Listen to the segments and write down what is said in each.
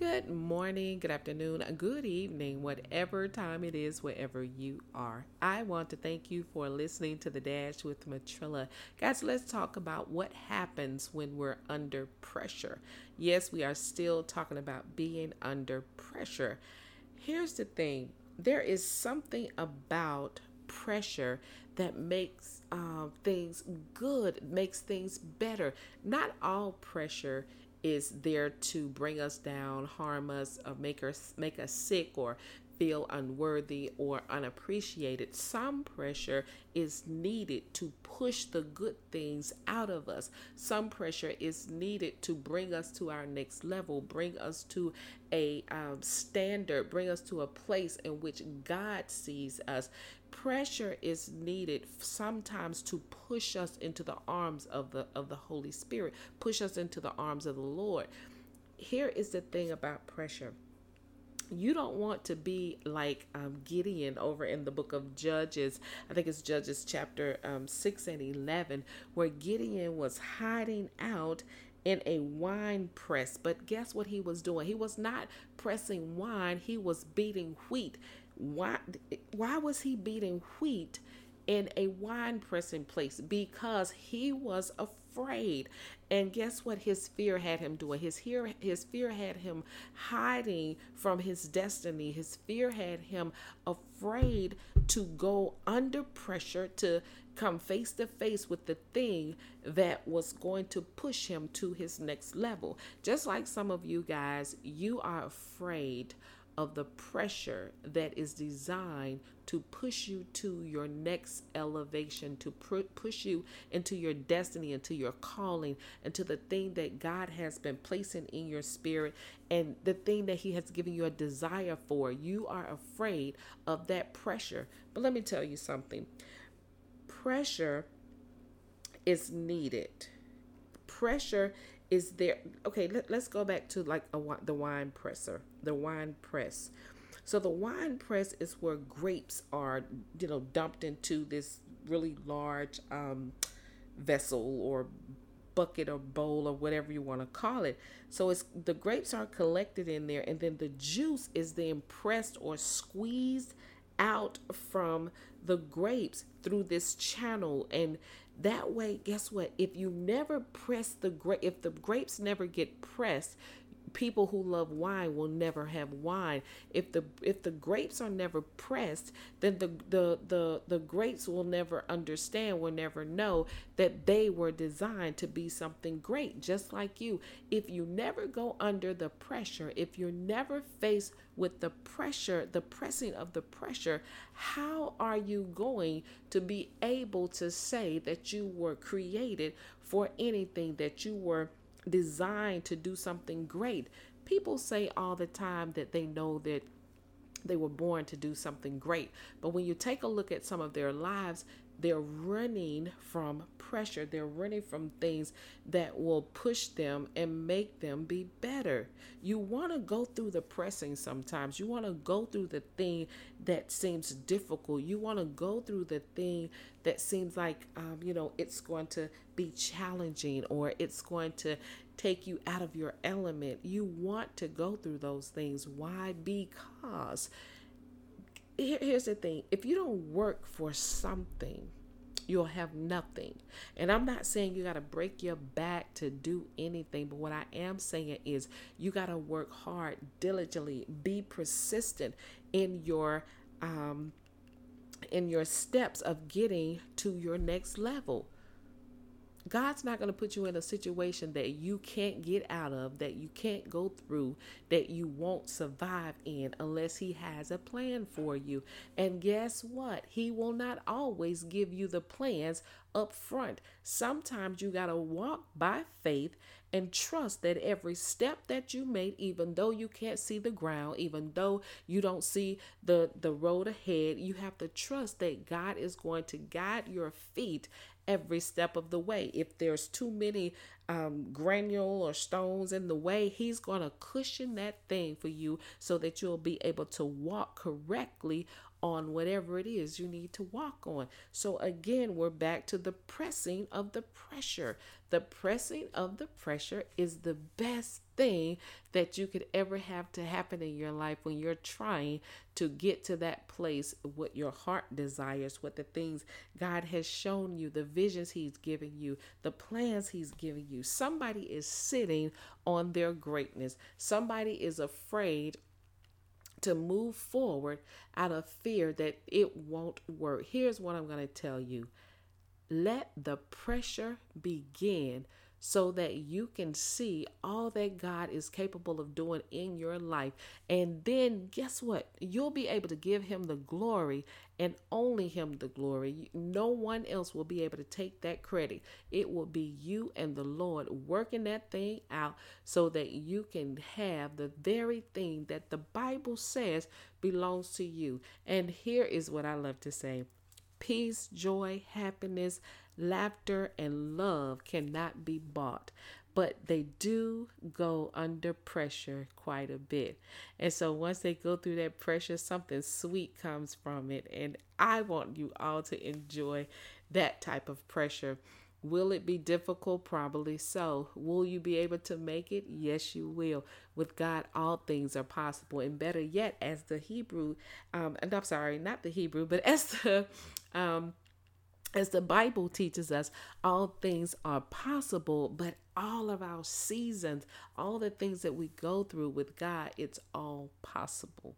Good morning, good afternoon, good evening, whatever time it is, wherever you are. I want to thank you for listening to the Dash with Matrilla. Guys, let's talk about what happens when we're under pressure. Yes, we are still talking about being under pressure. Here's the thing there is something about pressure that makes uh, things good, makes things better. Not all pressure is there to bring us down, harm us, or make us make us sick or feel unworthy or unappreciated. Some pressure is needed to push the good things out of us. Some pressure is needed to bring us to our next level, bring us to a um, standard, bring us to a place in which God sees us. Pressure is needed sometimes to push us into the arms of the of the Holy Spirit, push us into the arms of the Lord. Here is the thing about pressure you don't want to be like um, Gideon over in the book of Judges. I think it's Judges chapter um, 6 and 11, where Gideon was hiding out in a wine press. But guess what he was doing? He was not pressing wine, he was beating wheat. Why, why was he beating wheat? In a wine pressing place because he was afraid. And guess what his fear had him doing? His fear, his fear had him hiding from his destiny. His fear had him afraid to go under pressure to come face to face with the thing that was going to push him to his next level. Just like some of you guys, you are afraid of the pressure that is designed to push you to your next elevation, to pr- push you into your destiny, into your calling, into the thing that God has been placing in your spirit and the thing that He has given you a desire for. You are afraid of that pressure. But let me tell you something pressure is needed. Pressure is there okay let, us go back to like a, the wine presser the wine press. So the wine press is where grapes are you know dumped into this really large um, vessel or bucket or bowl or whatever you want to call it. So it's the grapes are collected in there and then the juice is then pressed or squeezed out from the grapes through this channel and that way, guess what? If you never press the grape, if the grapes never get pressed, people who love wine will never have wine. If the if the grapes are never pressed, then the the the, the grapes will never understand, will never know that they were designed to be something great, just like you. If you never go under the pressure, if you're never faced with the pressure, the pressing of the pressure, how are you going to be able to say that you were created for anything that you were designed to do something great. People say all the time that they know that they were born to do something great. But when you take a look at some of their lives, they're running from pressure. They're running from things that will push them and make them be better. You want to go through the pressing sometimes. You want to go through the thing that seems difficult. You want to go through the thing that seems like, um, you know, it's going to be challenging or it's going to take you out of your element. You want to go through those things. Why? Because here's the thing if you don't work for something, you'll have nothing. And I'm not saying you got to break your back to do anything, but what I am saying is you got to work hard, diligently, be persistent in your um in your steps of getting to your next level. God's not going to put you in a situation that you can't get out of, that you can't go through, that you won't survive in unless He has a plan for you. And guess what? He will not always give you the plans up front. Sometimes you got to walk by faith and trust that every step that you make even though you can't see the ground even though you don't see the the road ahead you have to trust that God is going to guide your feet every step of the way. If there's too many um, granule or stones in the way, He's going to cushion that thing for you so that you'll be able to walk correctly on whatever it is you need to walk on. So, again, we're back to the pressing of the pressure. The pressing of the pressure is the best thing that you could ever have to happen in your life when you're trying to get to that place, what your heart desires, what the things God has shown you, the visions He's giving you, the plans He's giving you. Somebody is sitting on their greatness, somebody is afraid to move forward out of fear that it won't work. Here's what I'm going to tell you. Let the pressure begin so that you can see all that God is capable of doing in your life. And then, guess what? You'll be able to give Him the glory and only Him the glory. No one else will be able to take that credit. It will be you and the Lord working that thing out so that you can have the very thing that the Bible says belongs to you. And here is what I love to say peace, joy, happiness, laughter, and love cannot be bought, but they do go under pressure quite a bit. And so once they go through that pressure, something sweet comes from it. And I want you all to enjoy that type of pressure. Will it be difficult? Probably so. Will you be able to make it? Yes, you will. With God, all things are possible. And better yet, as the Hebrew, um, and I'm sorry, not the Hebrew, but as the um, as the Bible teaches us, all things are possible, but all of our seasons, all the things that we go through with God, it's all possible.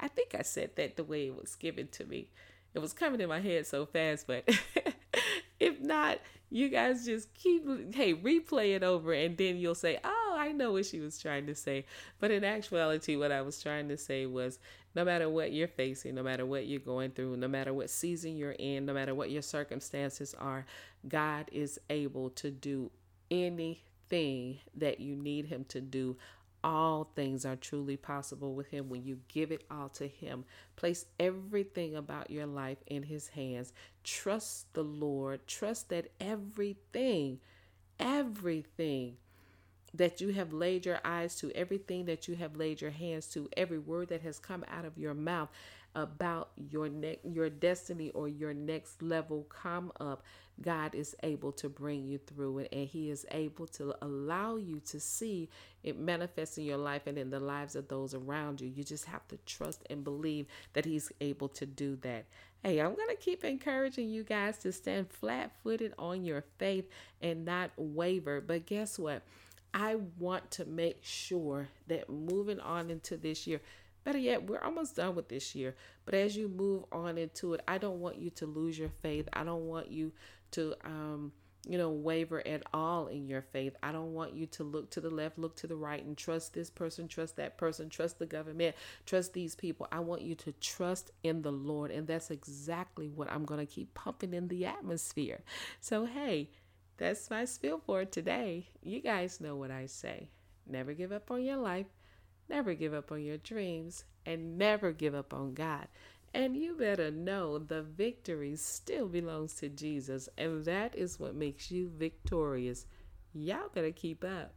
I think I said that the way it was given to me. It was coming in my head so fast, but if not, you guys just keep, hey, replay it over and then you'll say, I know what she was trying to say. But in actuality, what I was trying to say was no matter what you're facing, no matter what you're going through, no matter what season you're in, no matter what your circumstances are, God is able to do anything that you need Him to do. All things are truly possible with Him when you give it all to Him. Place everything about your life in His hands. Trust the Lord. Trust that everything, everything that you have laid your eyes to, everything that you have laid your hands to, every word that has come out of your mouth about your ne- your destiny or your next level come up, God is able to bring you through it and he is able to allow you to see it manifest in your life and in the lives of those around you. You just have to trust and believe that he's able to do that. Hey, I'm to keep encouraging you guys to stand flat-footed on your faith and not waver. But guess what? I want to make sure that moving on into this year, better yet, we're almost done with this year. But as you move on into it, I don't want you to lose your faith. I don't want you to, um, you know, waver at all in your faith. I don't want you to look to the left, look to the right, and trust this person, trust that person, trust the government, trust these people. I want you to trust in the Lord. And that's exactly what I'm going to keep pumping in the atmosphere. So, hey, that's my spiel for today. You guys know what I say. Never give up on your life, never give up on your dreams, and never give up on God. And you better know the victory still belongs to Jesus, and that is what makes you victorious. Y'all better keep up.